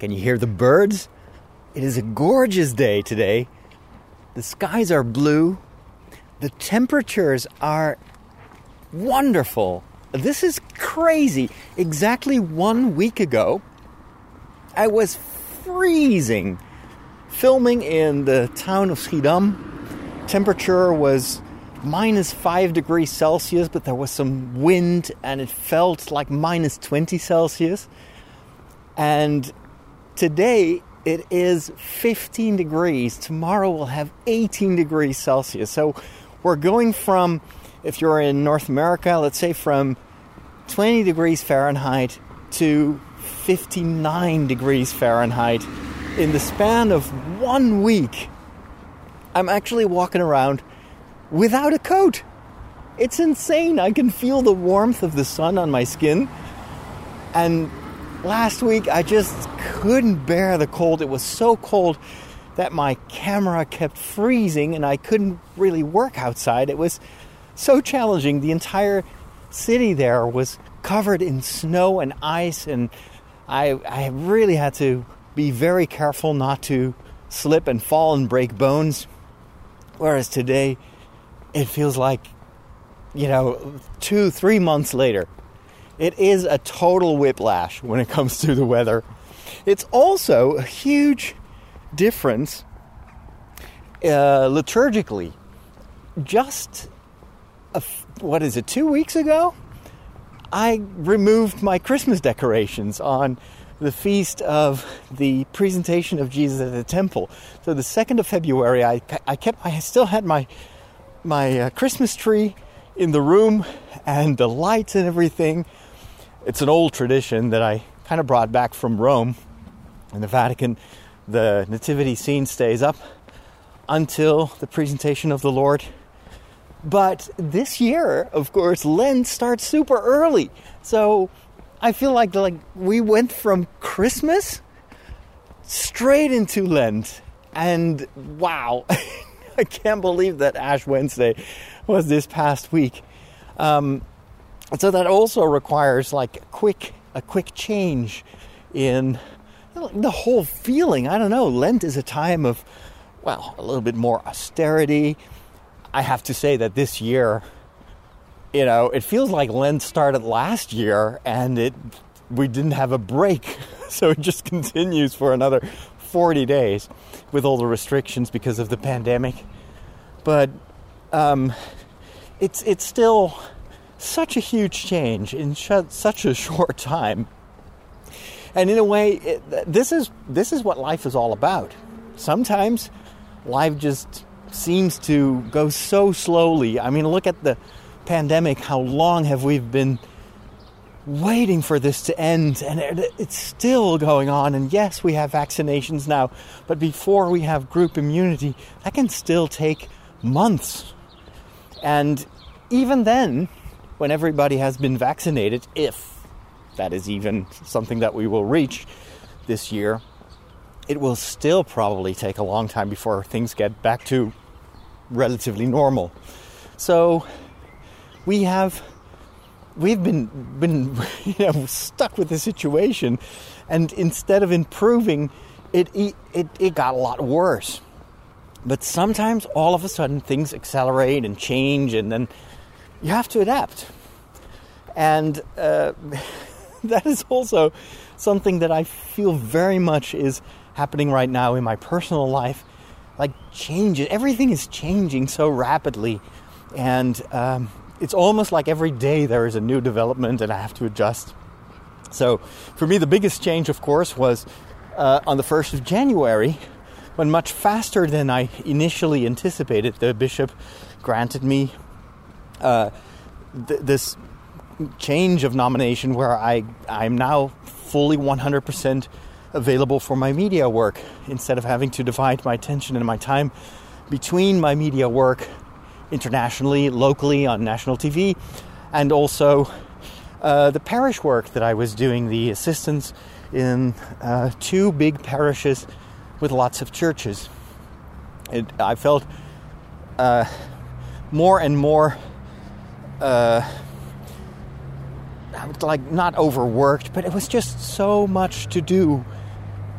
Can you hear the birds? It is a gorgeous day today. The skies are blue. The temperatures are wonderful. This is crazy. Exactly one week ago, I was freezing filming in the town of Schiedam. Temperature was minus 5 degrees Celsius, but there was some wind and it felt like minus 20 Celsius. And today it is 15 degrees. Tomorrow we'll have 18 degrees Celsius. So we're going from, if you're in North America, let's say from 20 degrees Fahrenheit to 59 degrees Fahrenheit in the span of one week. I'm actually walking around without a coat. It's insane. I can feel the warmth of the sun on my skin. And last week I just couldn't bear the cold. It was so cold that my camera kept freezing and I couldn't really work outside. It was so challenging. The entire city there was covered in snow and ice, and I, I really had to be very careful not to slip and fall and break bones. Whereas today, it feels like, you know, two, three months later. It is a total whiplash when it comes to the weather. It's also a huge difference uh, liturgically. Just, what is it, two weeks ago? I removed my Christmas decorations on the feast of the presentation of Jesus at the temple. So the 2nd of February, I, I kept, I still had my, my uh, Christmas tree in the room and the lights and everything. It's an old tradition that I kind of brought back from Rome. In the Vatican, the nativity scene stays up until the presentation of the Lord. But this year, of course, Lent starts super early. So I feel like like we went from Christmas straight into Lent. And wow, I can't believe that Ash Wednesday was this past week. Um, so that also requires like a quick a quick change in the whole feeling. I don't know. Lent is a time of well, a little bit more austerity. I have to say that this year, you know, it feels like Lent started last year and it we didn't have a break. So it just continues for another 40 days with all the restrictions because of the pandemic. But um, it's it's still such a huge change in sh- such a short time. And in a way, it, this is this is what life is all about. Sometimes life just seems to go so slowly. I mean, look at the pandemic. How long have we been waiting for this to end? And it, it's still going on. And yes, we have vaccinations now, but before we have group immunity, that can still take months. And even then, when everybody has been vaccinated, if that is even something that we will reach this year, it will still probably take a long time before things get back to relatively normal. So we have we've been been you know, stuck with the situation, and instead of improving, it, it it got a lot worse. But sometimes all of a sudden things accelerate and change, and then you have to adapt. And uh, that is also something that I feel very much is happening right now in my personal life. Like changes, everything is changing so rapidly, and um, it's almost like every day there is a new development, and I have to adjust. So, for me, the biggest change, of course, was uh, on the first of January, when much faster than I initially anticipated, the bishop granted me uh, th- this change of nomination where I I'm now fully 100% available for my media work instead of having to divide my attention and my time between my media work internationally, locally on national TV, and also uh, the parish work that I was doing, the assistance in uh, two big parishes with lots of churches. It, I felt uh, more and more uh, like not overworked, but it was just so much to do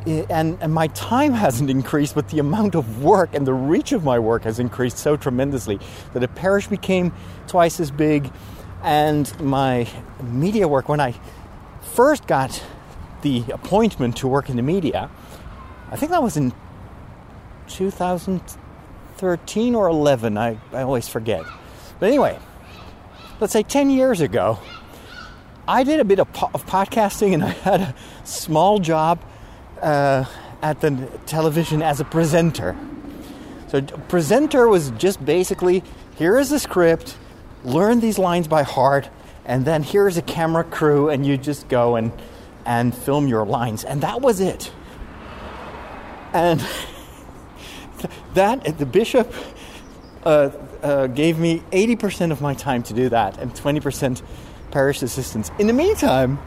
and, and my time hasn't increased, but the amount of work and the reach of my work has increased so tremendously that the parish became twice as big, and my media work, when I first got the appointment to work in the media, I think that was in 2013 or 11, I, I always forget. But anyway, let's say 10 years ago, I did a bit of, po- of podcasting and I had a small job uh, at the television as a presenter. So, presenter was just basically here is the script, learn these lines by heart, and then here's a camera crew, and you just go and and film your lines, and that was it. And that the bishop uh, uh, gave me 80% of my time to do that, and 20% parish assistance. In the meantime,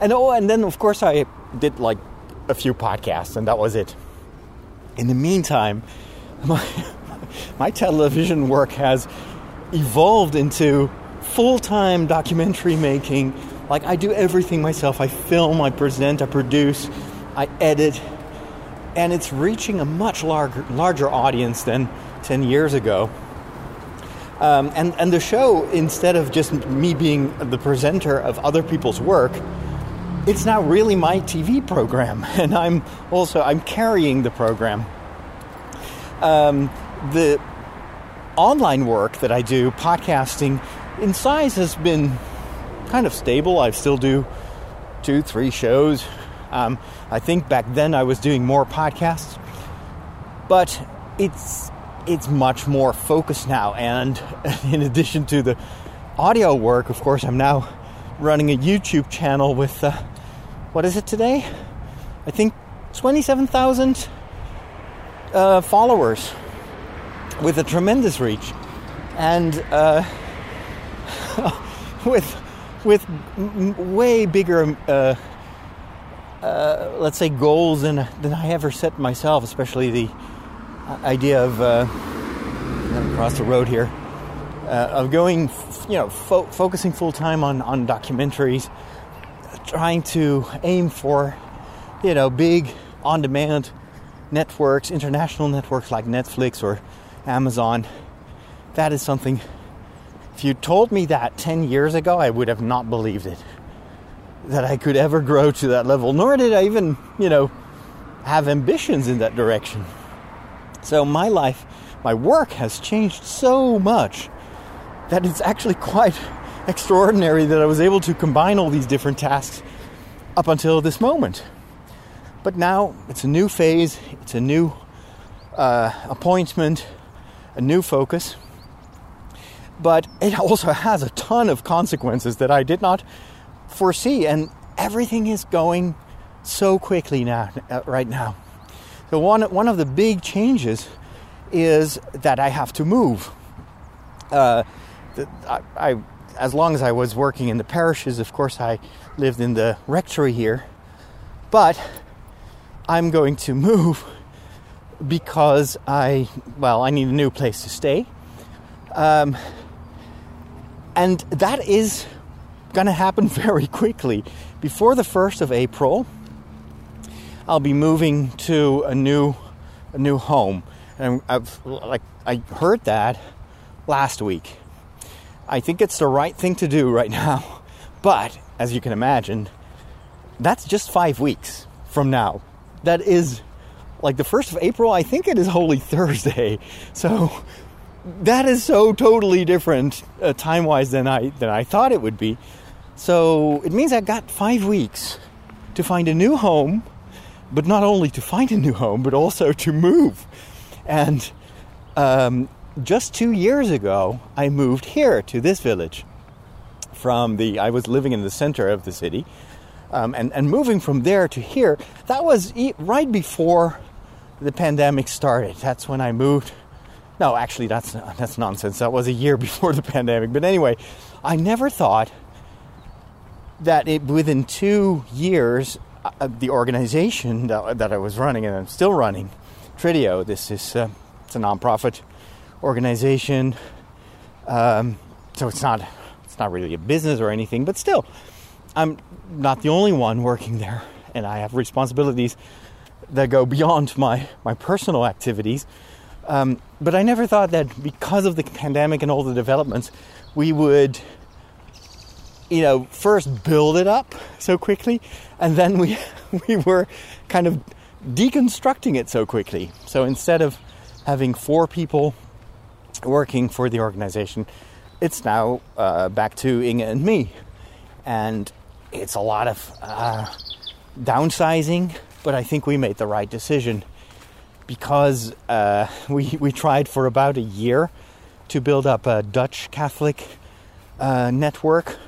and oh, and then of course I did like a few podcasts, and that was it. In the meantime, my, my television work has evolved into full time documentary making. Like, I do everything myself. I film, I present, I produce, I edit, and it's reaching a much larger, larger audience than 10 years ago. Um, and, and the show, instead of just me being the presenter of other people's work, it's now really my TV program, and I'm also I'm carrying the program. Um, the online work that I do, podcasting, in size has been kind of stable. I still do two, three shows. Um, I think back then I was doing more podcasts, but it's it's much more focused now. And in addition to the audio work, of course, I'm now running a YouTube channel with. Uh, what is it today? I think 27,000 uh, followers with a tremendous reach. And uh, with, with way bigger, uh, uh, let's say, goals than, than I ever set myself, especially the idea of uh, across the road here. Uh, of going, you know, fo- focusing full time on, on documentaries, trying to aim for, you know, big on demand networks, international networks like Netflix or Amazon. That is something, if you told me that 10 years ago, I would have not believed it. That I could ever grow to that level, nor did I even, you know, have ambitions in that direction. So my life, my work has changed so much that it's actually quite extraordinary that I was able to combine all these different tasks up until this moment. But now it's a new phase, it's a new uh, appointment, a new focus. But it also has a ton of consequences that I did not foresee, and everything is going so quickly now, uh, right now. So one one of the big changes is that I have to move. Uh, I, I as long as I was working in the parishes, of course, I lived in the rectory here. But I'm going to move because I, well, I need a new place to stay. Um, and that is going to happen very quickly. Before the 1st of April, I'll be moving to a new, a new home. And I've, like, I heard that last week. I think it's the right thing to do right now. But, as you can imagine, that's just five weeks from now. That is like the 1st of April, I think it is Holy Thursday. So, that is so totally different uh, time wise than I, than I thought it would be. So, it means I got five weeks to find a new home, but not only to find a new home, but also to move. And um, just two years ago, I moved here to this village. From the, I was living in the center of the city, um, and and moving from there to here. That was right before the pandemic started. That's when I moved. No, actually, that's that's nonsense. That was a year before the pandemic. But anyway, I never thought that it, within two years, the organization that, that, I was running and I'm still running, Tridio, this is uh, it's a nonprofit organization. Um, so it's not it's not really a business or anything, but still, I'm not the only one working there. and I have responsibilities that go beyond my, my personal activities. Um, but I never thought that because of the pandemic and all the developments, we would, you know, first build it up so quickly, and then we we were kind of deconstructing it so quickly. So instead of having four people working for the organization, it's now uh, back to Inge and me, and it's a lot of uh, downsizing. But I think we made the right decision because uh, we we tried for about a year to build up a Dutch Catholic uh, network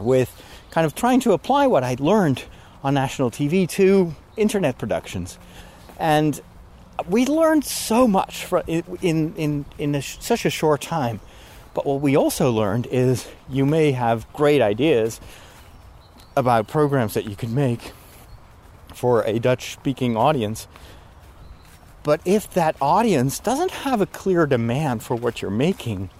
with kind of trying to apply what I'd learned on national TV to internet productions, and we learned so much in in in a, such a short time. But what we also learned is you may have great ideas about programs that you could make for a Dutch speaking audience. But if that audience doesn't have a clear demand for what you're making,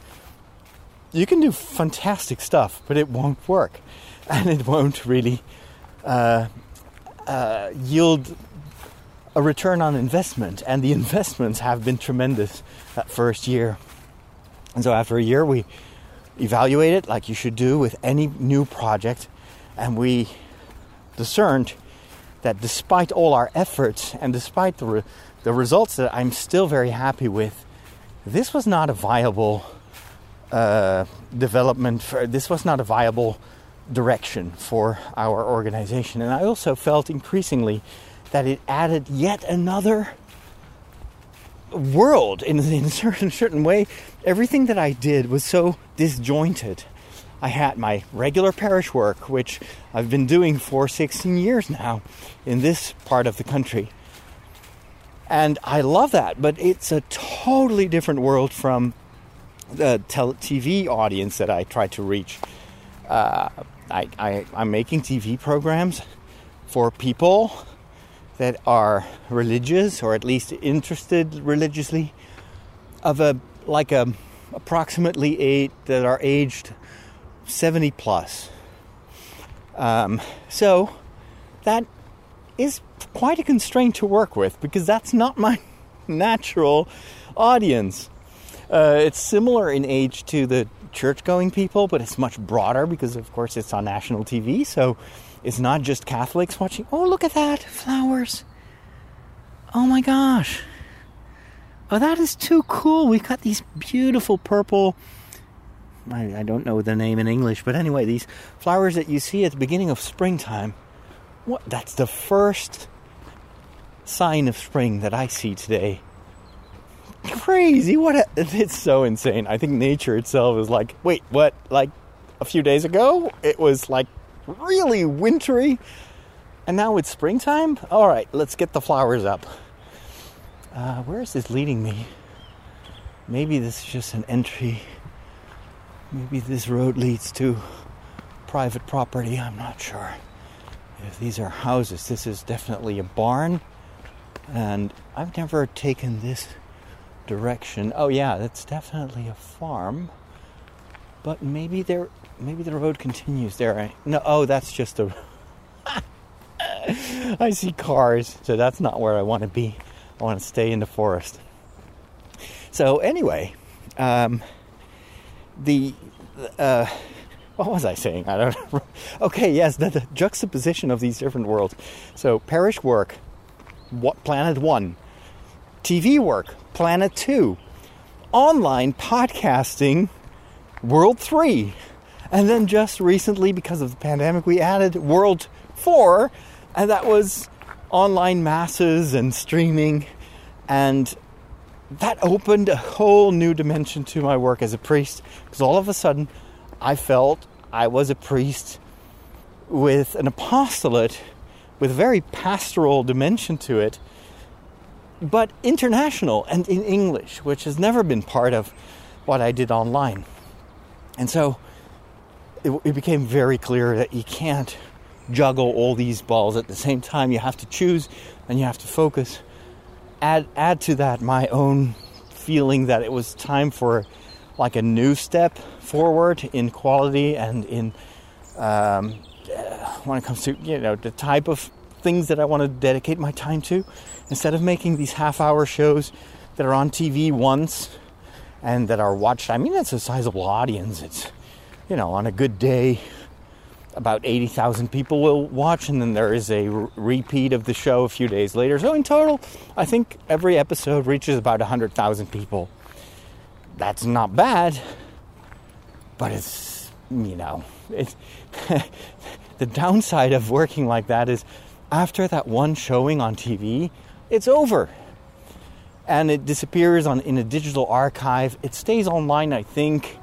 you can do fantastic stuff, but it won't work. And it won't really uh, uh, yield a return on investment. And the investments have been tremendous that first year. And so after a year, we evaluate it like you should do with any new project. And we discerned that despite all our efforts and despite the, re- the results that I'm still very happy with, this was not a viable uh, development. For, this was not a viable direction for our organization. And I also felt increasingly that it added yet another world in, in a certain, certain way. Everything that I did was so disjointed. I had my regular parish work, which I've been doing for 16 years now in this part of the country. And I love that, but it's a totally different world from the TV audience that I try to reach. Uh, I, I, I'm making TV programs for people that are religious or at least interested religiously of a like a approximately eight that are aged 70 plus. Um, so that is quite a constraint to work with because that's not my natural audience. Uh, it's similar in age to the church going people, but it's much broader because, of course, it's on national TV. So it's not just Catholics watching. Oh, look at that! Flowers. Oh my gosh. Oh, that is too cool. We've got these beautiful purple. I, I don't know the name in English, but anyway, these flowers that you see at the beginning of springtime. What? That's the first sign of spring that I see today. Crazy! What? A, it's so insane. I think nature itself is like, wait, what? Like a few days ago, it was like really wintry. And now it's springtime? All right, let's get the flowers up. Uh, where is this leading me? Maybe this is just an entry. Maybe this road leads to private property. I'm not sure. If these are houses, this is definitely a barn. And I've never taken this direction. Oh yeah, that's definitely a farm. But maybe there maybe the road continues there. No, oh, that's just a. I see cars, so that's not where I want to be. I want to stay in the forest. So anyway, um, the uh, what was I saying? I don't. know. okay, yes, the, the, juxtaposition of these different worlds. So parish work, what planet one, TV work, planet two, online podcasting, world three. And then just recently, because of the pandemic, we added World 4, and that was online masses and streaming. And that opened a whole new dimension to my work as a priest, because all of a sudden I felt I was a priest with an apostolate with a very pastoral dimension to it, but international and in English, which has never been part of what I did online. And so it, it became very clear that you can't juggle all these balls at the same time. You have to choose and you have to focus. Add add to that my own feeling that it was time for like a new step forward in quality and in um, when it comes to you know the type of things that I want to dedicate my time to. Instead of making these half hour shows that are on TV once and that are watched, I mean, it's a sizable audience. It's, you know, on a good day, about 80,000 people will watch, and then there is a r- repeat of the show a few days later. So, in total, I think every episode reaches about 100,000 people. That's not bad, but it's, you know, it's the downside of working like that is after that one showing on TV, it's over. And it disappears on in a digital archive. It stays online, I think,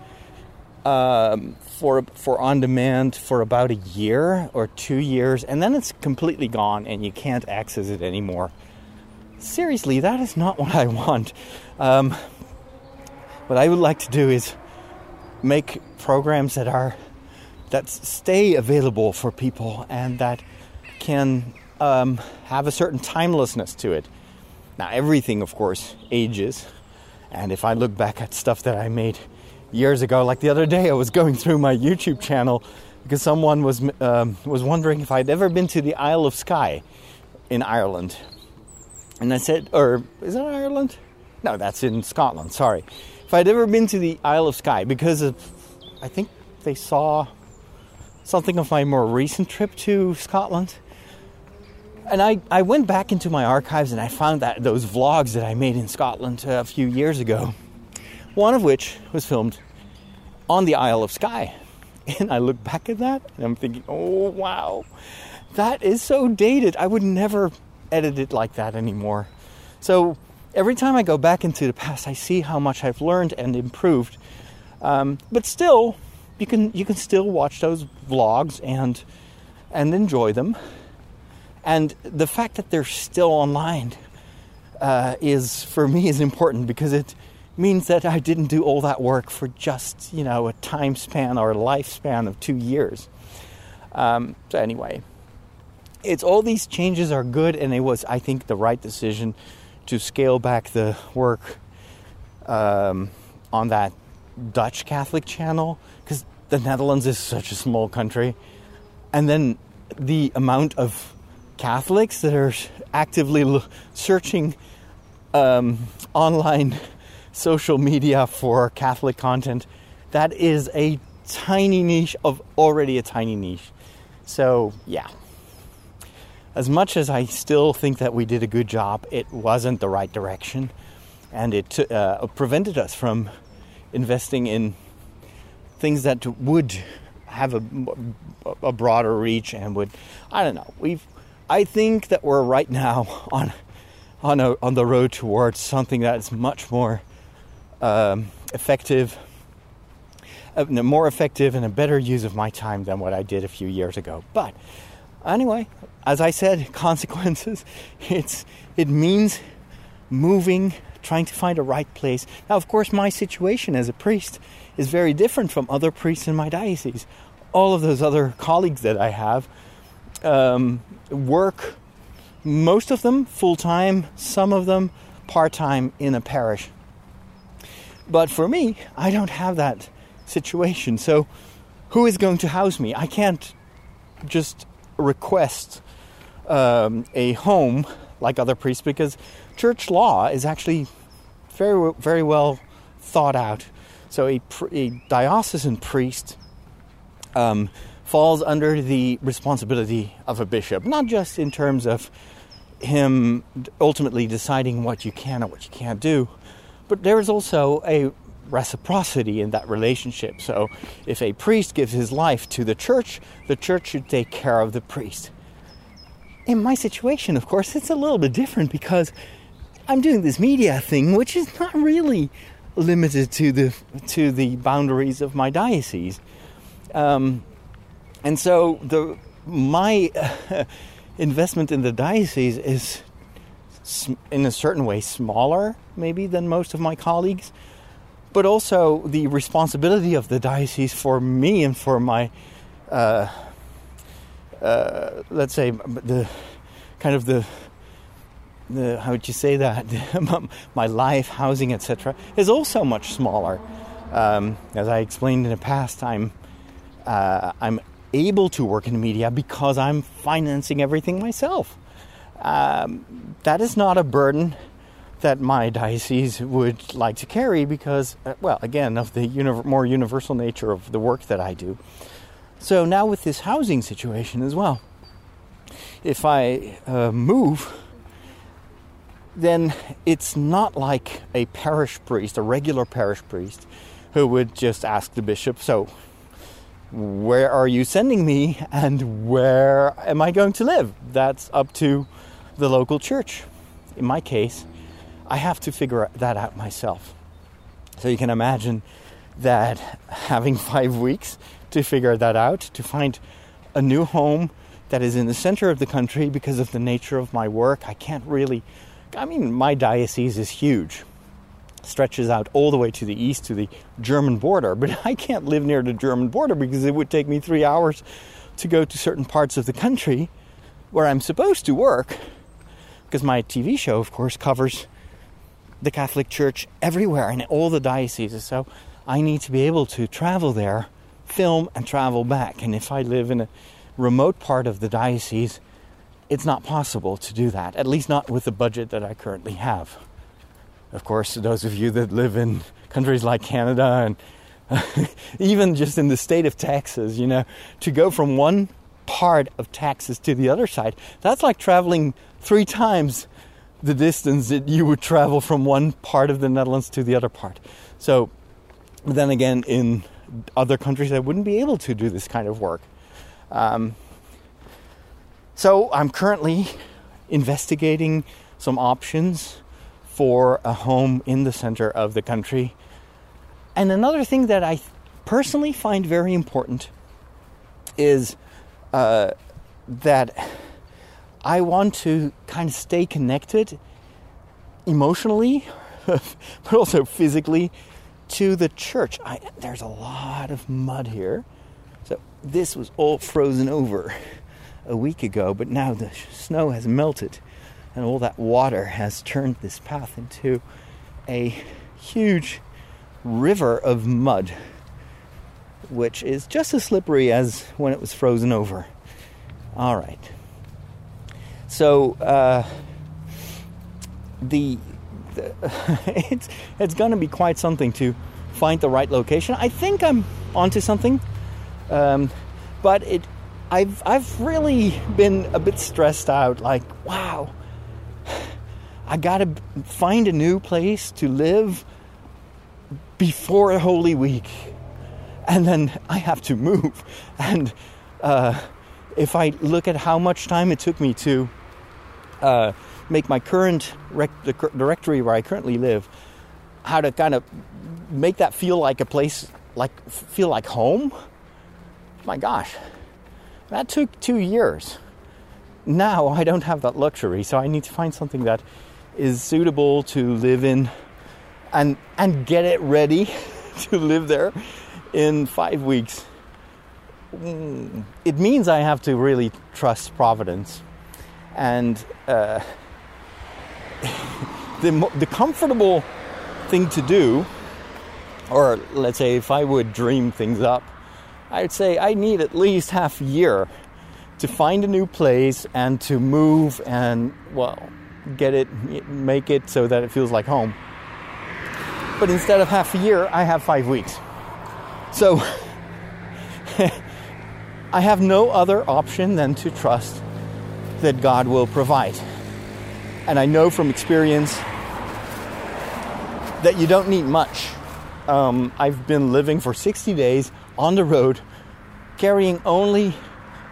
um, for for on demand for about a year or two years, and then it's completely gone, and you can't access it anymore. Seriously, that is not what I want. Um, what I would like to do is make programs that are that stay available for people and that can um, have a certain timelessness to it. Now, everything, of course, ages. And if I look back at stuff that I made years ago, like the other day, I was going through my YouTube channel because someone was um, was wondering if I'd ever been to the Isle of Skye in Ireland, and I said, or is that Ireland? No, that's in Scotland. Sorry, if I'd ever been to the Isle of Skye because of, I think they saw something of my more recent trip to Scotland. And I, I went back into my archives and I found that those vlogs that I made in Scotland a few years ago, one of which was filmed on the Isle of Skye. And I look back at that and I'm thinking, oh wow, that is so dated. I would never edit it like that anymore. So every time I go back into the past, I see how much I've learned and improved. Um, but still, you can you can still watch those vlogs and and enjoy them. And the fact that they're still online uh, is for me is important because it means that I didn't do all that work for just you know a time span or a lifespan of two years. Um, so anyway, it's all these changes are good, and it was I think the right decision to scale back the work um, on that Dutch Catholic channel because the Netherlands is such a small country, and then the amount of Catholics that are actively lo- searching um, online social media for Catholic content, that is a tiny niche of already a tiny niche. So, yeah. As much as I still think that we did a good job, it wasn't the right direction and it uh, prevented us from investing in things that would have a, a broader reach and would I don't know we've I think that we're right now on on a, on the road towards something that is much more um, effective, a more effective and a better use of my time than what I did a few years ago. But anyway, as I said, consequences. It's it means moving, trying to find a right place. Now, of course, my situation as a priest is very different from other priests in my diocese. All of those other colleagues that I have um, work, most of them full time, some of them part time in a parish. But for me, I don't have that situation. So, who is going to house me? I can't just request um, a home like other priests because church law is actually very, very well thought out. So, a, a diocesan priest um, falls under the responsibility of a bishop, not just in terms of him ultimately deciding what you can and what you can't do, but there is also a reciprocity in that relationship. So if a priest gives his life to the church, the church should take care of the priest. In my situation, of course, it's a little bit different because I'm doing this media thing, which is not really limited to the to the boundaries of my diocese. Um, and so the my investment in the diocese is in a certain way smaller maybe than most of my colleagues but also the responsibility of the diocese for me and for my uh, uh, let's say the kind of the the how would you say that? My life housing etc is also much smaller. Um, as i explained in the past i'm uh, i'm able to work in media because I'm financing everything myself. Um, that is not a burden that my diocese would like to carry because, uh, well, again, of the uni- more universal nature of the work that I do. So now with this housing situation as well, if I uh, move, then it's not like a parish priest, a regular parish priest, who would just ask the bishop, so where are you sending me and where am I going to live? That's up to the local church. In my case, I have to figure that out myself. So you can imagine that having five weeks to figure that out, to find a new home that is in the center of the country because of the nature of my work, I can't really. I mean, my diocese is huge, stretches out all the way to the east to the German border, but I can't live near the German border because it would take me three hours to go to certain parts of the country where I'm supposed to work because my TV show, of course, covers the Catholic Church everywhere in all the dioceses. So I need to be able to travel there, film, and travel back. And if I live in a remote part of the diocese, it's not possible to do that, at least not with the budget that I currently have. Of course, those of you that live in countries like Canada and even just in the state of Texas, you know, to go from one part of Texas to the other side, that's like traveling three times the distance that you would travel from one part of the Netherlands to the other part. So, then again, in other countries, I wouldn't be able to do this kind of work. Um, so, I'm currently investigating some options for a home in the center of the country. And another thing that I personally find very important is uh, that I want to kind of stay connected emotionally, but also physically to the church. I, there's a lot of mud here. So this was all frozen over a week ago, but now the snow has melted and all that water has turned this path into a huge river of mud, which is just as slippery as when it was frozen over. All right. So uh, the, the it's it's going to be quite something to find the right location. I think I'm onto something, um, but it I've I've really been a bit stressed out. Like wow, I got to find a new place to live before Holy Week, and then I have to move and. Uh, if I look at how much time it took me to uh, make my current rec- the rectory where I currently live, how to kind of make that feel like a place, like feel like home. My gosh, that took two years. Now I don't have that luxury, so I need to find something that is suitable to live in, and and get it ready to live there in five weeks. Mm, it means I have to really trust Providence and uh, the, the comfortable thing to do, or let's say if I would dream things up, I'd say I need at least half a year to find a new place and to move and, well, get it, make it so that it feels like home. But instead of half a year, I have five weeks. So I have no other option than to trust that God will provide. And I know from experience that you don't need much. Um, I've been living for 60 days on the road, carrying only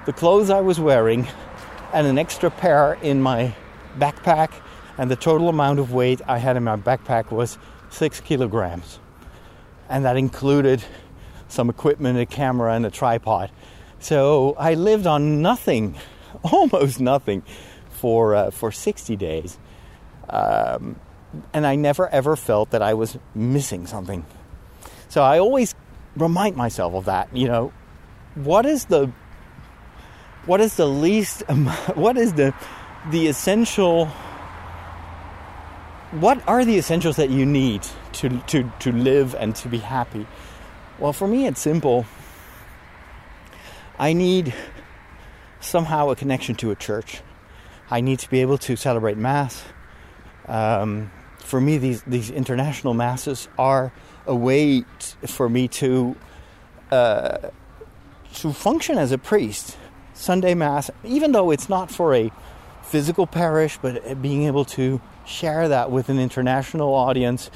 the clothes I was wearing and an extra pair in my backpack, and the total amount of weight I had in my backpack was six kilograms. And that included some equipment, a camera, and a tripod. So I lived on nothing almost nothing for uh, for 60 days, um, and I never ever felt that I was missing something. So I always remind myself of that. You know, what is the what is the least what is the the essential what are the essentials that you need to to to live and to be happy well for me it's simple I need somehow a connection to a church. I need to be able to celebrate Mass. Um, for me, these, these international Masses are a way t- for me to, uh, to function as a priest. Sunday Mass, even though it's not for a physical parish, but being able to share that with an international audience,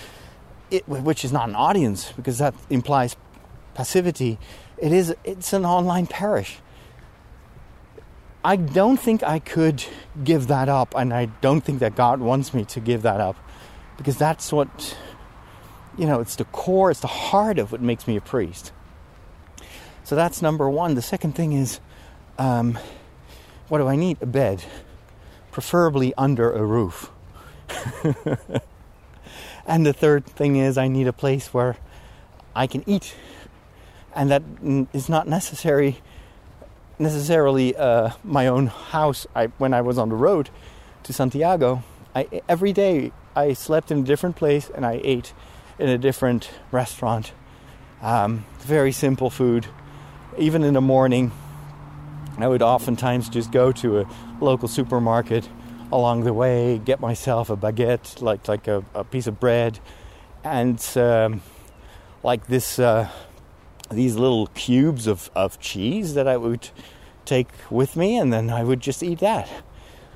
it, which is not an audience because that implies passivity. It is. It's an online parish. I don't think I could give that up, and I don't think that God wants me to give that up, because that's what, you know, it's the core, it's the heart of what makes me a priest. So that's number one. The second thing is, um, what do I need? A bed, preferably under a roof. and the third thing is, I need a place where I can eat, and that is not necessary necessarily uh, my own house. I, when I was on the road to Santiago, I, every day I slept in a different place and I ate in a different restaurant. Um, very simple food. Even in the morning, I would oftentimes just go to a local supermarket along the way, get myself a baguette, like like a, a piece of bread, and um, like this uh, these little cubes of, of cheese that I would take with me, and then I would just eat that.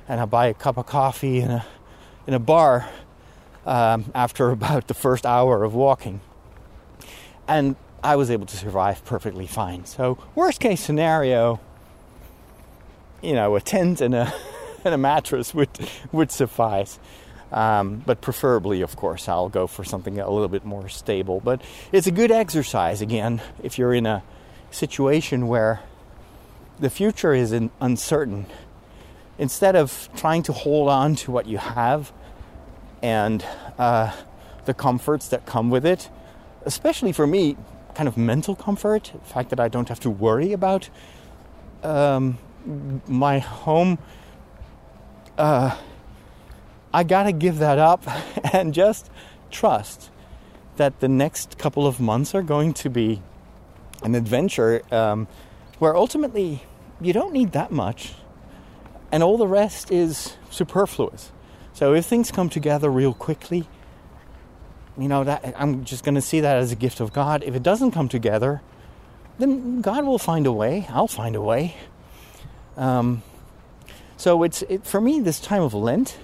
And I'd buy a cup of coffee in a, in a bar um, after about the first hour of walking. And I was able to survive perfectly fine. So, worst case scenario, you know, a tent and a, and a mattress would, would suffice. Um, but preferably, of course, I'll go for something a little bit more stable. But it's a good exercise, again, if you're in a situation where the future is uncertain. Instead of trying to hold on to what you have and uh, the comforts that come with it, especially for me, kind of mental comfort, the fact that I don't have to worry about um, my home. Uh, I gotta give that up and just trust that the next couple of months are going to be an adventure um, where ultimately you don't need that much and all the rest is superfluous. So if things come together real quickly, you know that I'm just going to see that as a gift of God. If it doesn't come together, then God will find a way. I'll find a way. Um, so it's it, for me this time of Lent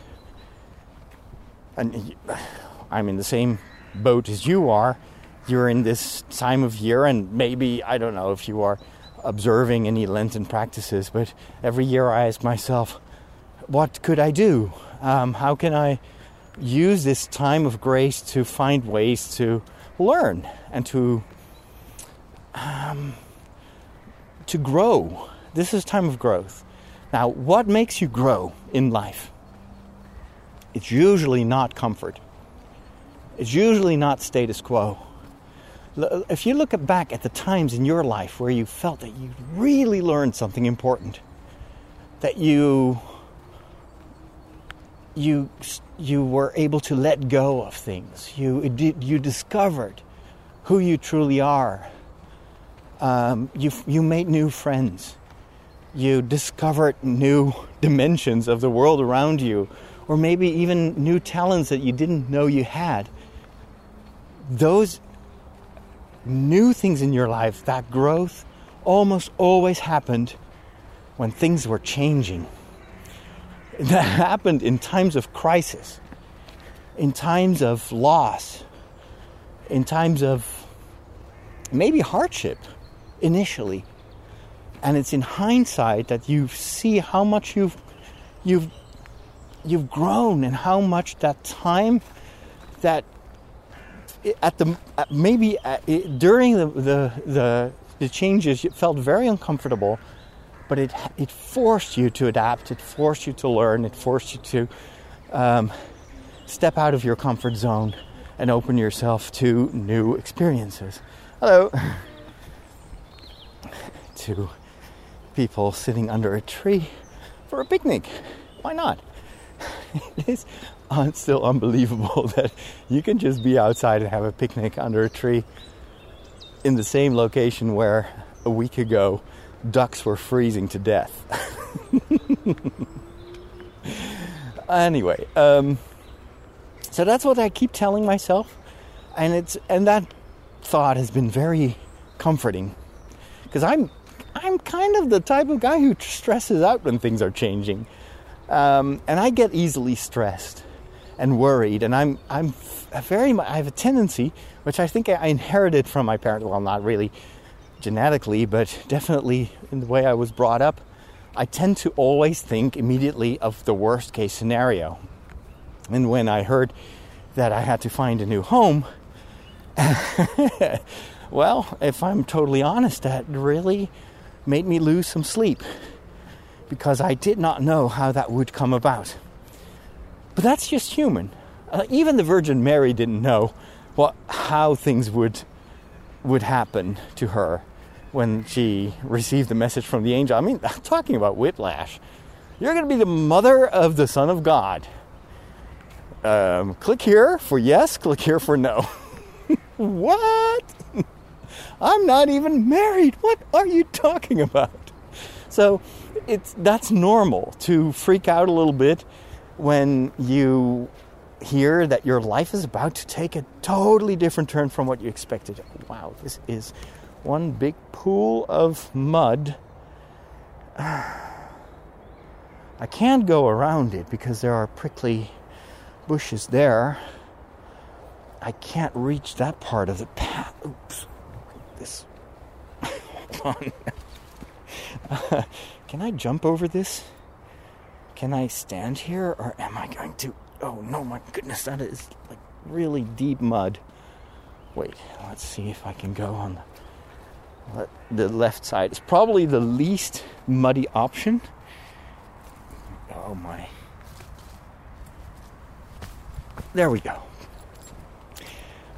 and I'm in the same boat as you are. You're in this time of year, and maybe, I don't know if you are observing any Lenten practices, but every year I ask myself, what could I do? Um, how can I use this time of grace to find ways to learn and to um, to grow? This is time of growth. Now, what makes you grow in life? it's usually not comfort. It's usually not status quo. If you look back at the times in your life where you felt that you really learned something important, that you you you were able to let go of things, you you discovered who you truly are. Um, you you made new friends. You discovered new dimensions of the world around you or maybe even new talents that you didn't know you had. Those new things in your life, that growth, almost always happened when things were changing. That happened in times of crisis, in times of loss, in times of maybe hardship initially. And it's in hindsight that you see how much you've you've you've grown and how much that time that at the maybe at, during the, the, the the changes it felt very uncomfortable but it it forced you to adapt it forced you to learn it forced you to um, step out of your comfort zone and open yourself to new experiences. Hello. To people sitting under a tree for a picnic why not it is still unbelievable that you can just be outside and have a picnic under a tree in the same location where a week ago ducks were freezing to death. anyway, um, so that's what I keep telling myself, and it's and that thought has been very comforting because I'm I'm kind of the type of guy who stresses out when things are changing, um, and I get easily stressed and worried, and I'm I'm very I have a tendency, which I think I inherited from my parents. Well, not really genetically, but definitely in the way I was brought up. I tend to always think immediately of the worst case scenario. And when I heard that I had to find a new home, well, if I'm totally honest, that really made me lose some sleep because I did not know how that would come about. But that's just human. Uh, even the Virgin Mary didn't know what how things would would happen to her when she received the message from the angel. I mean, talking about whiplash. You're going to be the mother of the Son of God. Um, click here for yes, click here for no. what? I'm not even married. What are you talking about? So it's that's normal to freak out a little bit when you hear that your life is about to take a totally different turn from what you expected. Wow, this is one big pool of mud. I can't go around it because there are prickly bushes there. I can't reach that part of the path. Oops. This. Can I jump over this? Can I stand here or am I going to? Oh no, my goodness, that is like really deep mud. Wait, let's see if I can go on the left side. It's probably the least muddy option. Oh my. There we go.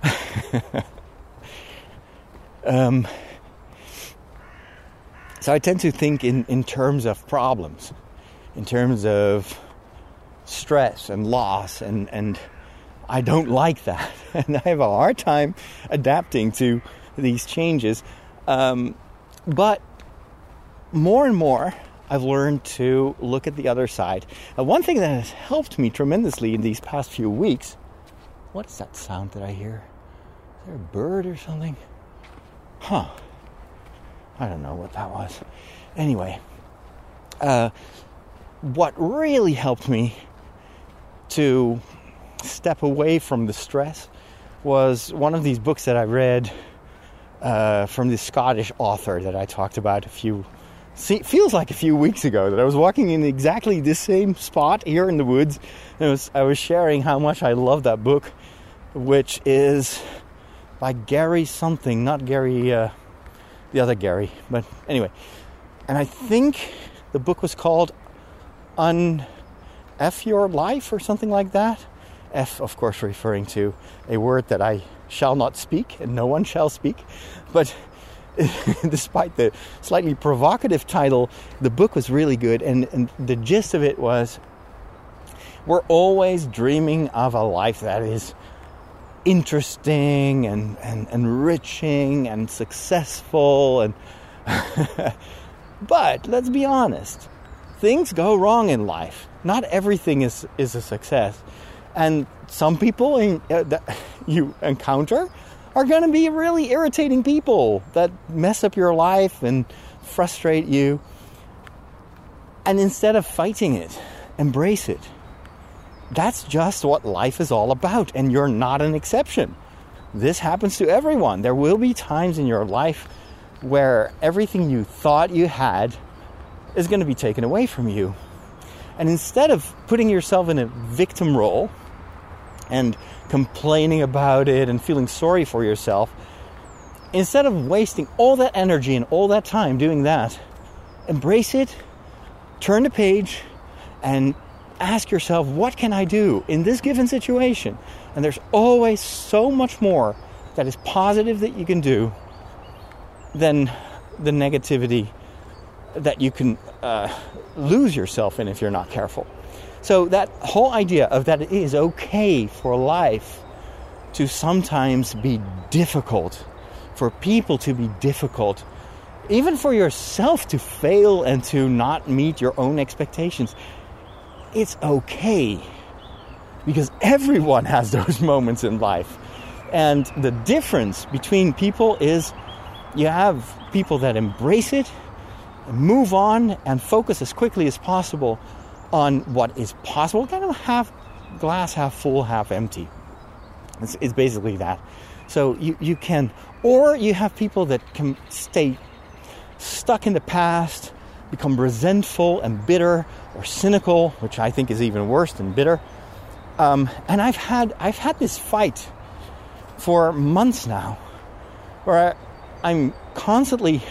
um, so I tend to think in, in terms of problems, in terms of stress and loss, and, and I don't like that. And I have a hard time adapting to these changes. Um, but more and more, I've learned to look at the other side. Uh, one thing that has helped me tremendously in these past few weeks what is that sound that I hear? Is there a bird or something? Huh. I don't know what that was. Anyway, uh, what really helped me to step away from the stress was one of these books that I read uh, from the Scottish author that I talked about a few see, feels like a few weeks ago that I was walking in exactly this same spot here in the woods. And was, I was sharing how much I love that book, which is by Gary something, not Gary, uh, the other Gary, but anyway. And I think the book was called Un F Your Life or something like that. F, of course, referring to a word that I shall not speak and no one shall speak. But despite the slightly provocative title, the book was really good. And, and the gist of it was we're always dreaming of a life that is interesting and, and enriching and successful and but let's be honest things go wrong in life not everything is, is a success and some people in, uh, that you encounter are going to be really irritating people that mess up your life and frustrate you. And instead of fighting it, embrace it. That's just what life is all about, and you're not an exception. This happens to everyone. There will be times in your life where everything you thought you had is going to be taken away from you. And instead of putting yourself in a victim role and complaining about it and feeling sorry for yourself, instead of wasting all that energy and all that time doing that, embrace it, turn the page, and ask yourself, what can I do in this given situation? And there's always so much more that is positive that you can do than the negativity that you can uh, lose yourself in if you're not careful. So that whole idea of that it is okay for life to sometimes be difficult, for people to be difficult, even for yourself to fail and to not meet your own expectations, it's okay. Because everyone has those moments in life. And the difference between people is you have people that embrace it, move on, and focus as quickly as possible on what is possible, kind of half glass, half full, half empty. It's, it's basically that. So you, you can, or you have people that can stay stuck in the past, become resentful and bitter or cynical, which I think is even worse than bitter. Um, and I've had I've had this fight for months now, where I, am constantly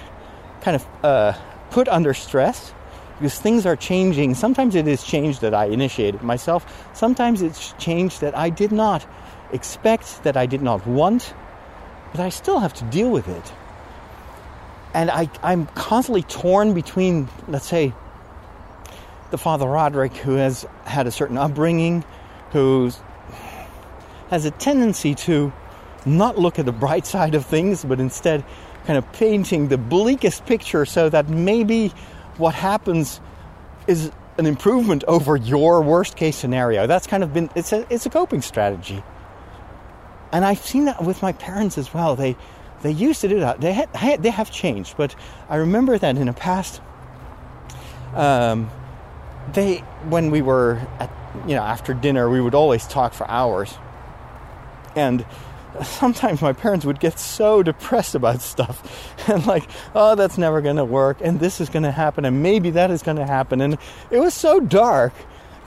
kind of uh, put under stress because things are changing. Sometimes it is change that I initiated myself. Sometimes it's change that I did not expect, that I did not want, but I still have to deal with it and I, I'm constantly torn between, let's say, the father Roderick, who has had a certain upbringing, who has a tendency to not look at the bright side of things, but instead kind of painting the bleakest picture so that maybe what happens is an improvement over your worst case scenario. That's kind of been it's a it's a coping strategy. And I've seen that with my parents as well. They they used to do that. They had, they have changed, but I remember that in the past, um, they when we were at you know after dinner we would always talk for hours, and sometimes my parents would get so depressed about stuff and like oh that's never going to work and this is going to happen and maybe that is going to happen and it was so dark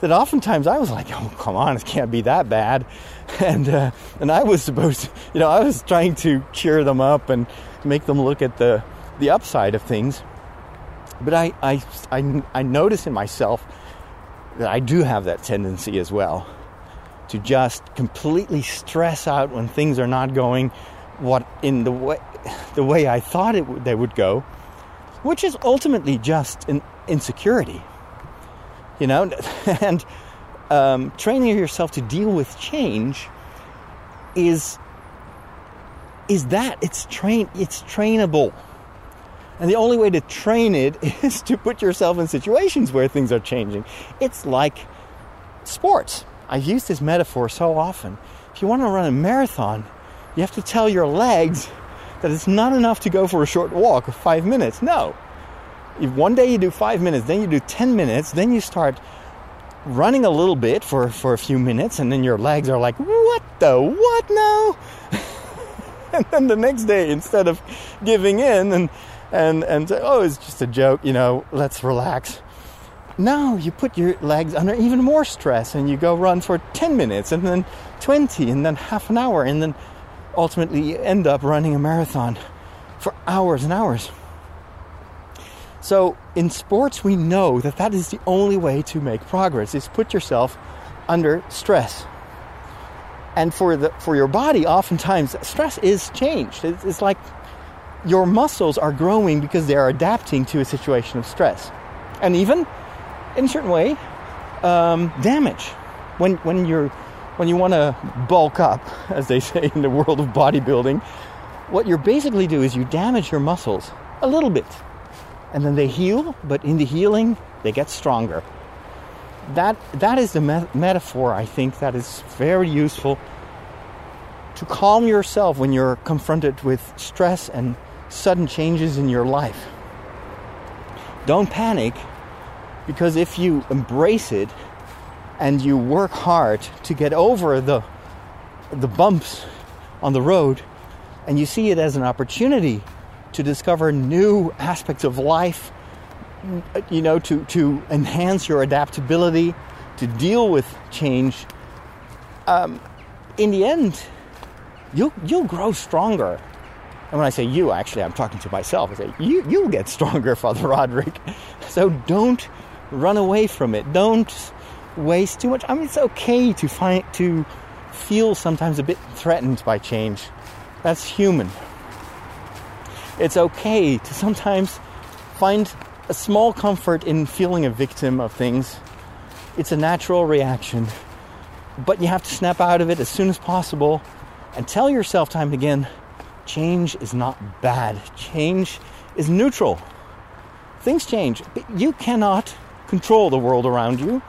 that oftentimes I was like, oh, come on, it can't be that bad. And, uh, and I was supposed to, you know, I was trying to cheer them up and make them look at the, the upside of things. But I, I, I, I notice in myself that I do have that tendency as well to just completely stress out when things are not going what in the way the way I thought it w- they would go, which is ultimately just an insecurity you know, and um, training yourself to deal with change is is that it's train it's trainable. And the only way to train it is to put yourself in situations where things are changing. It's like sports. I use this metaphor so often. If you want to run a marathon, you have to tell your legs that it's not enough to go for a short walk of five minutes. No, if one day you do five minutes, then you do 10 minutes, then you start running a little bit for, for a few minutes, and then your legs are like, what the what now? and then the next day, instead of giving in and, and, and say, oh, it's just a joke, you know, let's relax. No, you put your legs under even more stress and you go run for 10 minutes and then 20 and then half an hour and then ultimately you end up running a marathon for hours and hours. So in sports, we know that that is the only way to make progress is put yourself under stress. And for the for your body, oftentimes stress is changed. It's, it's like your muscles are growing because they are adapting to a situation of stress, and even in a certain way, um, damage. When when you're when you want to bulk up, as they say in the world of bodybuilding, what you basically do is you damage your muscles a little bit and then they heal, but in the healing, they get stronger. That, that is the me- metaphor, I think, that is very useful to calm yourself when you're confronted with stress and sudden changes in your life. Don't panic, because if you embrace it and you work hard to get over the, the bumps on the road, and you see it as an opportunity to discover new aspects of life, you know, to, to enhance your adaptability, to deal with change, um, in the end, you'll, you'll grow stronger. And when I say you, actually, I'm talking to myself. I say, you, you'll get stronger, Father Roderick. So don't run away from it. Don't waste too much. I mean, it's okay to find, to feel sometimes a bit threatened by change. That's human. It's okay to sometimes find a small comfort in feeling a victim of things. It's a natural reaction. But you have to snap out of it as soon as possible and tell yourself time and again change is not bad. Change is neutral. Things change. You cannot control the world around you.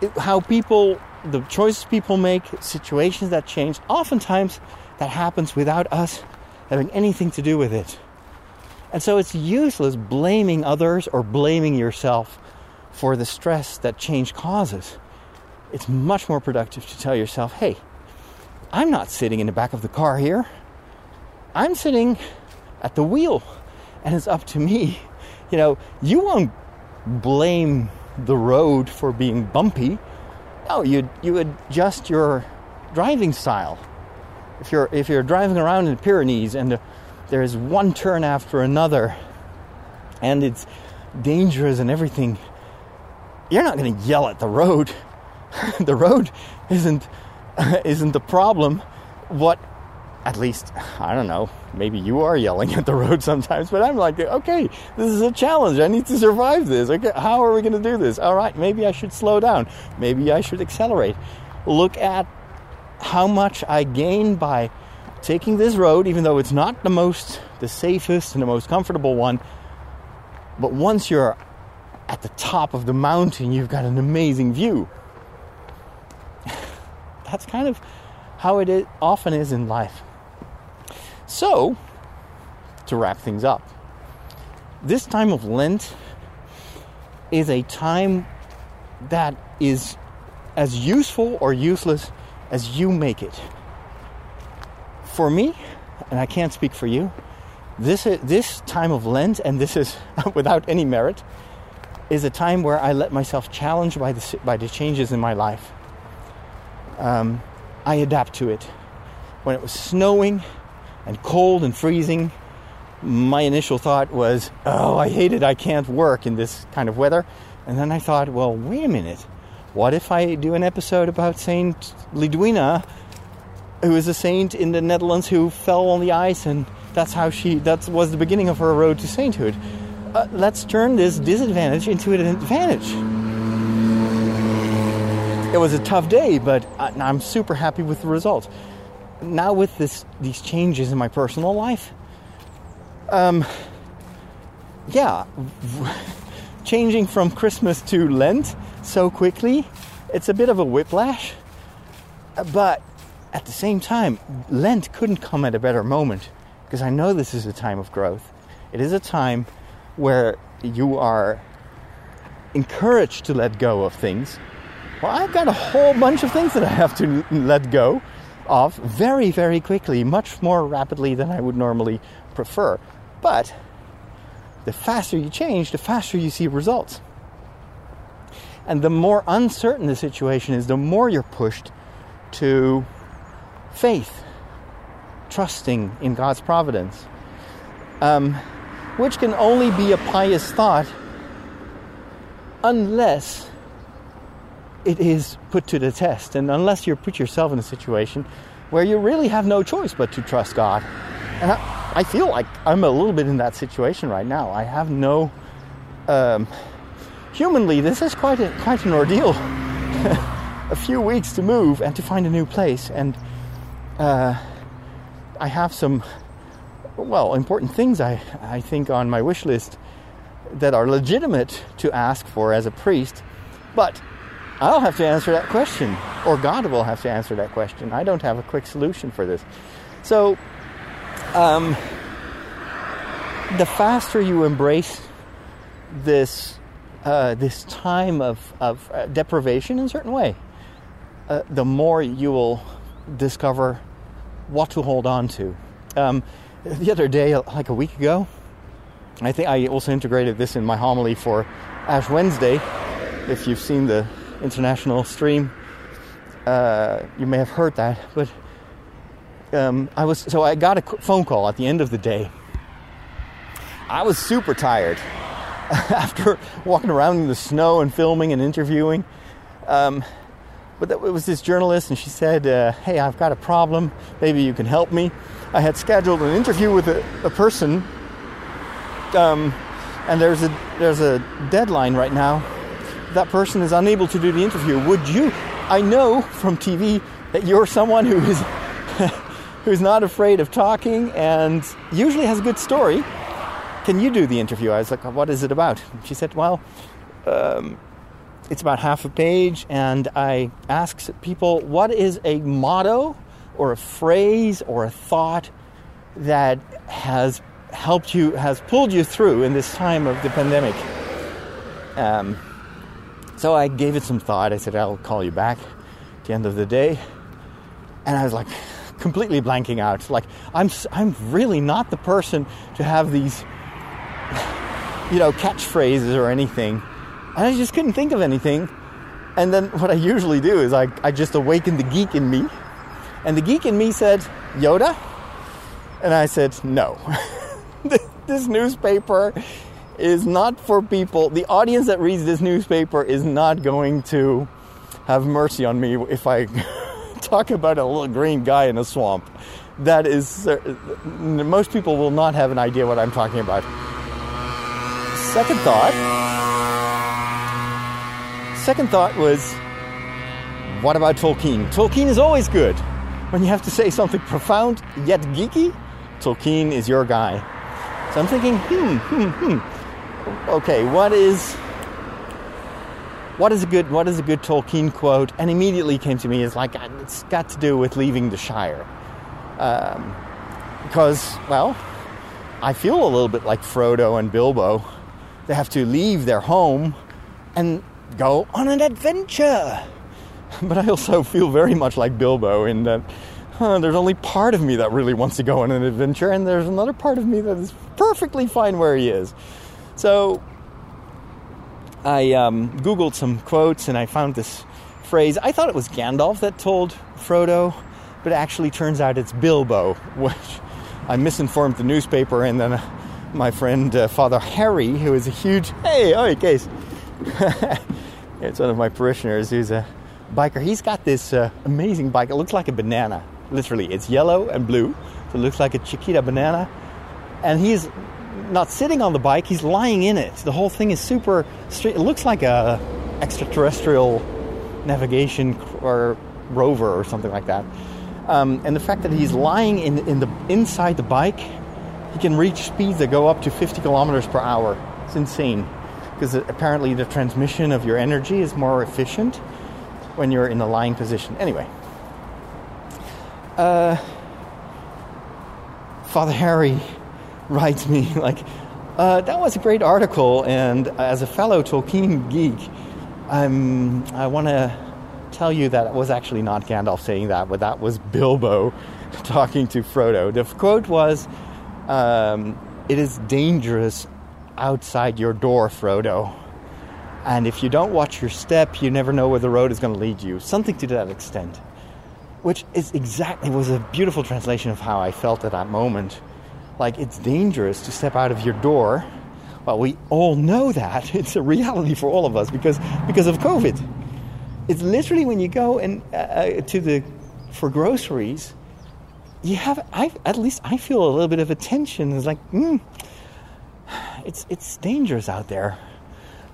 It, how people, the choices people make, situations that change, oftentimes that happens without us having anything to do with it. And so it's useless blaming others or blaming yourself for the stress that change causes. It's much more productive to tell yourself, hey, I'm not sitting in the back of the car here. I'm sitting at the wheel, and it's up to me. You know, you won't blame the road for being bumpy. No, you you adjust your driving style. If you're if you're driving around in the Pyrenees and the there's one turn after another and it's dangerous and everything, you're not going to yell at the road. the road isn't isn't the problem. What at least I don't know, maybe you are yelling at the road sometimes, but I'm like, okay, this is a challenge. I need to survive this. Okay, how are we going to do this? All right, maybe I should slow down. Maybe I should accelerate. Look at how much I gain by taking this road, even though it's not the most, the safest and the most comfortable one, but once you're at the top of the mountain, you've got an amazing view. That's kind of how it is, often is in life. So, to wrap things up, this time of Lent is a time that is as useful or useless as you make it for me, and I can't speak for you, this this time of Lent, and this is without any merit, is a time where I let myself challenge by the by the changes in my life. Um, I adapt to it. When it was snowing and cold and freezing, my initial thought was, "Oh, I hate it. I can't work in this kind of weather." And then I thought, "Well, wait a minute. What if I do an episode about Saint Lidwina who is a saint in the Netherlands who fell on the ice, and that's how she that was the beginning of her road to sainthood. Uh, let's turn this disadvantage into an advantage. It was a tough day, but I'm super happy with the results. Now with this these changes in my personal life, um, yeah, changing from Christmas to Lent so quickly, it's a bit of a whiplash. But at the same time, Lent couldn't come at a better moment because I know this is a time of growth. It is a time where you are encouraged to let go of things. Well, I've got a whole bunch of things that I have to let go of very, very quickly, much more rapidly than I would normally prefer. But the faster you change, the faster you see results. And the more uncertain the situation is, the more you're pushed to faith, trusting in God's providence, um, which can only be a pious thought unless it is put to the test and unless you put yourself in a situation where you really have no choice but to trust God. And I, I feel like I'm a little bit in that situation right now. I have no. Um, humanly, this is quite a, quite an ordeal. a few weeks to move and to find a new place and uh, I have some, well, important things I, I think on my wish list that are legitimate to ask for as a priest, but I'll have to answer that question, or God will have to answer that question. I don't have a quick solution for this. So, um, the faster you embrace this uh, this time of, of uh, deprivation in a certain way, uh, the more you will discover what to hold on to. Um, the other day, like a week ago, I think I also integrated this in my homily for Ash Wednesday. If you've seen the international stream, uh, you may have heard that. But um, I was so I got a phone call at the end of the day. I was super tired after walking around in the snow and filming and interviewing. Um, but it was this journalist, and she said, uh, "Hey, I've got a problem. Maybe you can help me." I had scheduled an interview with a, a person, um, and there's a there's a deadline right now. That person is unable to do the interview. Would you? I know from TV that you're someone who is who's not afraid of talking and usually has a good story. can you do the interview? I was like, what is it about? She said, well, um, it's about half a page, and I asked people, what is a motto or a phrase or a thought that has helped you, has pulled you through in this time of the pandemic? Um, so I gave it some thought. I said, I'll call you back at the end of the day. And I was like, completely blanking out. Like, I'm, I'm really not the person to have these, you know, catchphrases or anything. And I just couldn't think of anything. And then what I usually do is I, I just awaken the geek in me. And the geek in me said, Yoda? And I said, no. this newspaper is not for people. The audience that reads this newspaper is not going to have mercy on me if I talk about a little green guy in a swamp. That is, most people will not have an idea what I'm talking about. Second thought. Second thought was, what about Tolkien? Tolkien is always good. When you have to say something profound yet geeky, Tolkien is your guy. So I'm thinking, hmm, hmm, hmm okay, what is what is a good what is a good Tolkien quote? And immediately came to me is like it's got to do with leaving the Shire, um, because well, I feel a little bit like Frodo and Bilbo. They have to leave their home and go on an adventure. But I also feel very much like Bilbo in that huh, there's only part of me that really wants to go on an adventure, and there's another part of me that is perfectly fine where he is. So I um, Googled some quotes and I found this phrase. I thought it was Gandalf that told Frodo, but it actually turns out it's Bilbo, which I misinformed the newspaper. And then uh, my friend uh, Father Harry, who is a huge hey, oh, case, it's one of my parishioners who's a biker. He's got this uh, amazing bike. It looks like a banana, literally. It's yellow and blue, so it looks like a Chiquita banana. And he's not sitting on the bike, he's lying in it. The whole thing is super straight. It looks like a extraterrestrial navigation or rover or something like that. Um, and the fact that he's lying in, in the inside the bike, he can reach speeds that go up to 50 kilometers per hour. It's insane because apparently the transmission of your energy is more efficient when you're in a lying position. Anyway, uh, Father Harry writes me like, uh, "That was a great article," and as a fellow Tolkien geek, I'm, I want to tell you that it was actually not Gandalf saying that, but that was Bilbo talking to Frodo. The quote was, um, "It is dangerous outside your door, Frodo." And if you don't watch your step, you never know where the road is going to lead you. Something to that extent. Which is exactly was a beautiful translation of how I felt at that moment like it's dangerous to step out of your door. Well, we all know that it's a reality for all of us because because of COVID. It's literally when you go and uh, uh, to the for groceries, you have I at least I feel a little bit of a tension. It's like, mm, it's it's dangerous out there,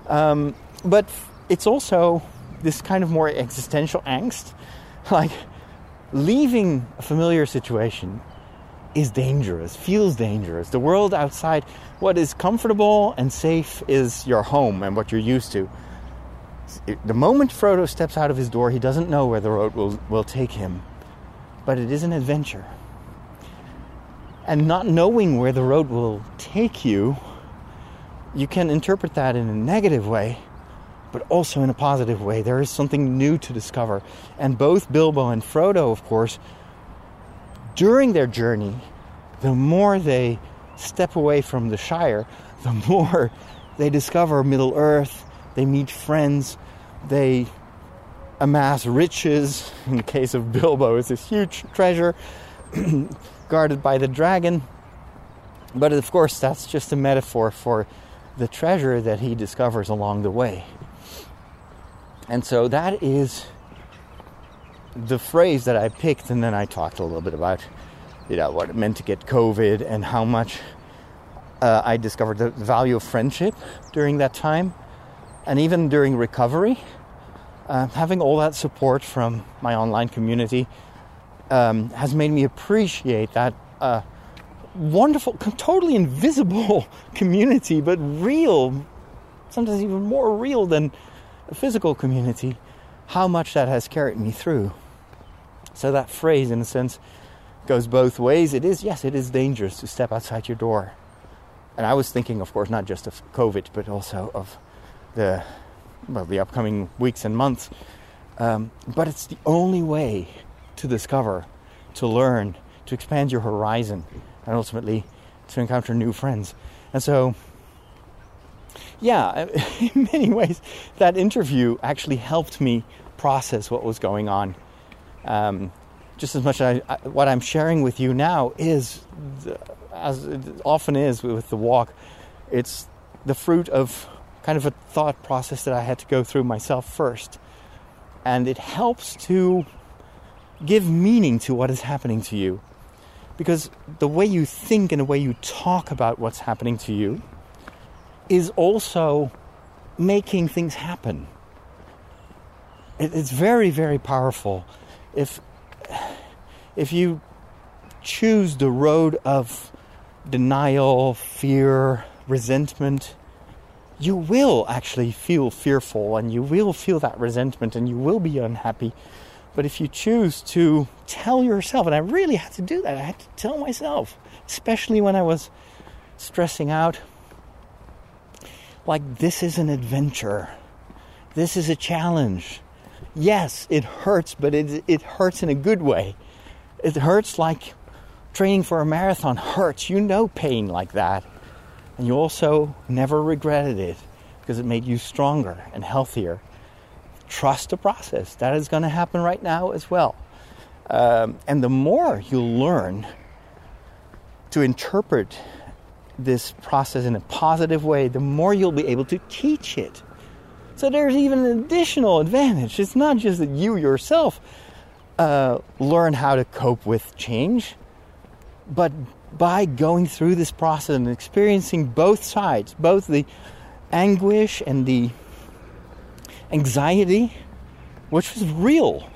um, but it's also this kind of more existential angst, like leaving a familiar situation is dangerous, feels dangerous. The world outside, what is comfortable and safe is your home and what you're used to. The moment Frodo steps out of his door, he doesn't know where the road will, will take him, but it is an adventure. And not knowing where the road will take you, you can interpret that in a negative way, but also in a positive way. There is something new to discover. And both Bilbo and Frodo, of course, during their journey, the more they step away from the Shire, the more they discover Middle Earth, they meet friends, they amass riches. In the case of Bilbo, it's this huge treasure guarded by the dragon. But of course, that's just a metaphor for the treasure that he discovers along the way. And so that is the phrase that I picked, and then I talked a little bit about, you know, what it meant to get COVID and how much uh, I discovered the value of friendship during that time, and even during recovery. Uh, having all that support from my online community um, has made me appreciate that uh, wonderful, totally invisible community, but real, sometimes even more real than a physical community, how much that has carried me through. So that phrase, in a sense, goes both ways. It is, yes, it is dangerous to step outside your door. And I was thinking, of course, not just of COVID, but also of the well, the upcoming weeks and months. Um, but it's the only way to discover, to learn, to expand your horizon, and ultimately to encounter new friends. And so, yeah, in many ways, that interview actually helped me process what was going on. Um, just as much as I, what I'm sharing with you now is, as it often is with the walk, it's the fruit of kind of a thought process that I had to go through myself first. And it helps to give meaning to what is happening to you. Because the way you think and the way you talk about what's happening to you is also making things happen. It's very, very powerful. If if you choose the road of denial, fear, resentment, you will actually feel fearful and you will feel that resentment and you will be unhappy. But if you choose to tell yourself, and I really had to do that, I had to tell myself, especially when I was stressing out, like this is an adventure, this is a challenge. Yes, it hurts, but it, it hurts in a good way. It hurts like training for a marathon hurts. You know pain like that. And you also never regretted it because it made you stronger and healthier. Trust the process. That is going to happen right now as well. Um, and the more you learn to interpret this process in a positive way, the more you'll be able to teach it. So there's even an additional advantage. It's not just that you yourself uh, learn how to cope with change, but by going through this process and experiencing both sides, both the anguish and the anxiety, which was real,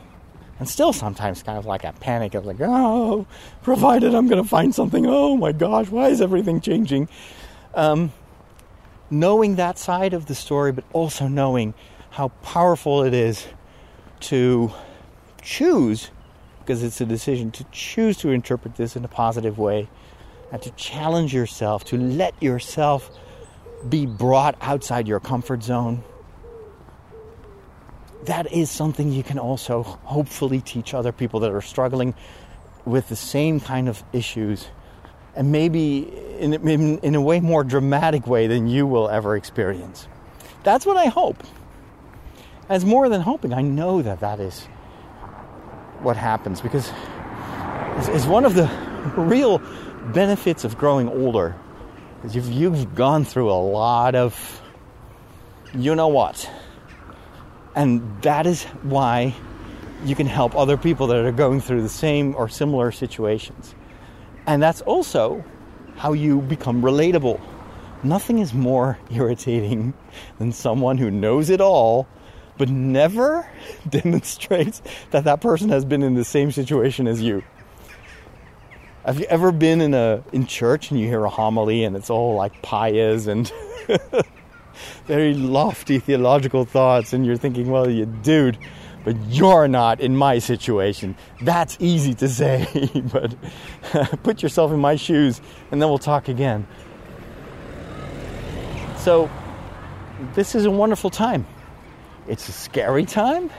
and still sometimes kind of like a panic of like, oh, provided I'm going to find something, oh my gosh, why is everything changing? Um, knowing that side of the story, but also knowing how powerful it is to choose, because it's a decision, to choose to interpret this in a positive way and to challenge yourself, to let yourself be brought outside your comfort zone. That is something you can also hopefully teach other people that are struggling with the same kind of issues and maybe in, in, in, a way more dramatic way than you will ever experience. That's what I hope. As more than hoping, I know that that is what happens because it's, one of the real benefits of growing older is you've, you've gone through a lot of you know what. And that is why you can help other people that are going through the same or similar situations. And that's also how you become relatable. Nothing is more irritating than someone who knows it all but never demonstrates that that person has been in the same situation as you. Have you ever been in a in church and you hear a homily and it's all like pious and very lofty theological thoughts and you're thinking, well, you dude, but you're not in my situation. That's easy to say, but put yourself in my shoes and then we'll talk again. So, this is a wonderful time. It's a scary time.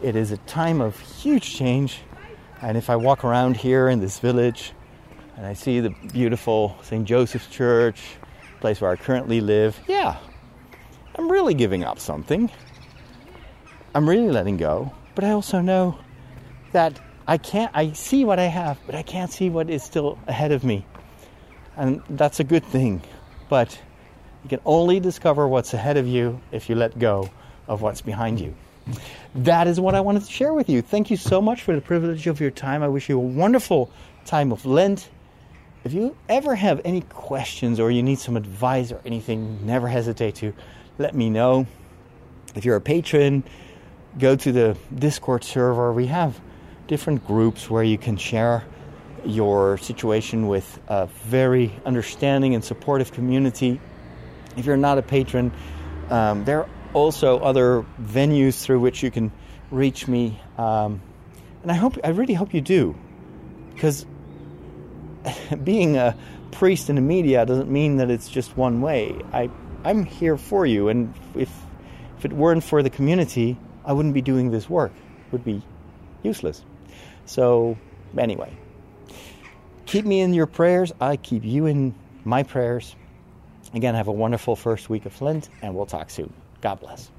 It is a time of huge change. And if I walk around here in this village and I see the beautiful St. Joseph's Church, place where I currently live, yeah, I'm really giving up something. I'm really letting go. But I also know that I can't, I see what I have, but I can't see what is still ahead of me. And that's a good thing. But you can only discover what's ahead of you if you let go of what's behind you. That is what I wanted to share with you. Thank you so much for the privilege of your time. I wish you a wonderful time of Lent. If you ever have any questions or you need some advice or anything, never hesitate to let me know. If you're a patron, go to the Discord server. We have different groups where you can share your situation with a very understanding and supportive community. If you're not a patron, um, there are also other venues through which you can reach me, um, and I hope I really hope you do, because being a priest in the media doesn't mean that it's just one way. I I'm here for you, and if if it weren't for the community, I wouldn't be doing this work. It would be useless. So anyway, keep me in your prayers. I keep you in my prayers. Again, have a wonderful first week of Lent, and we'll talk soon. God bless.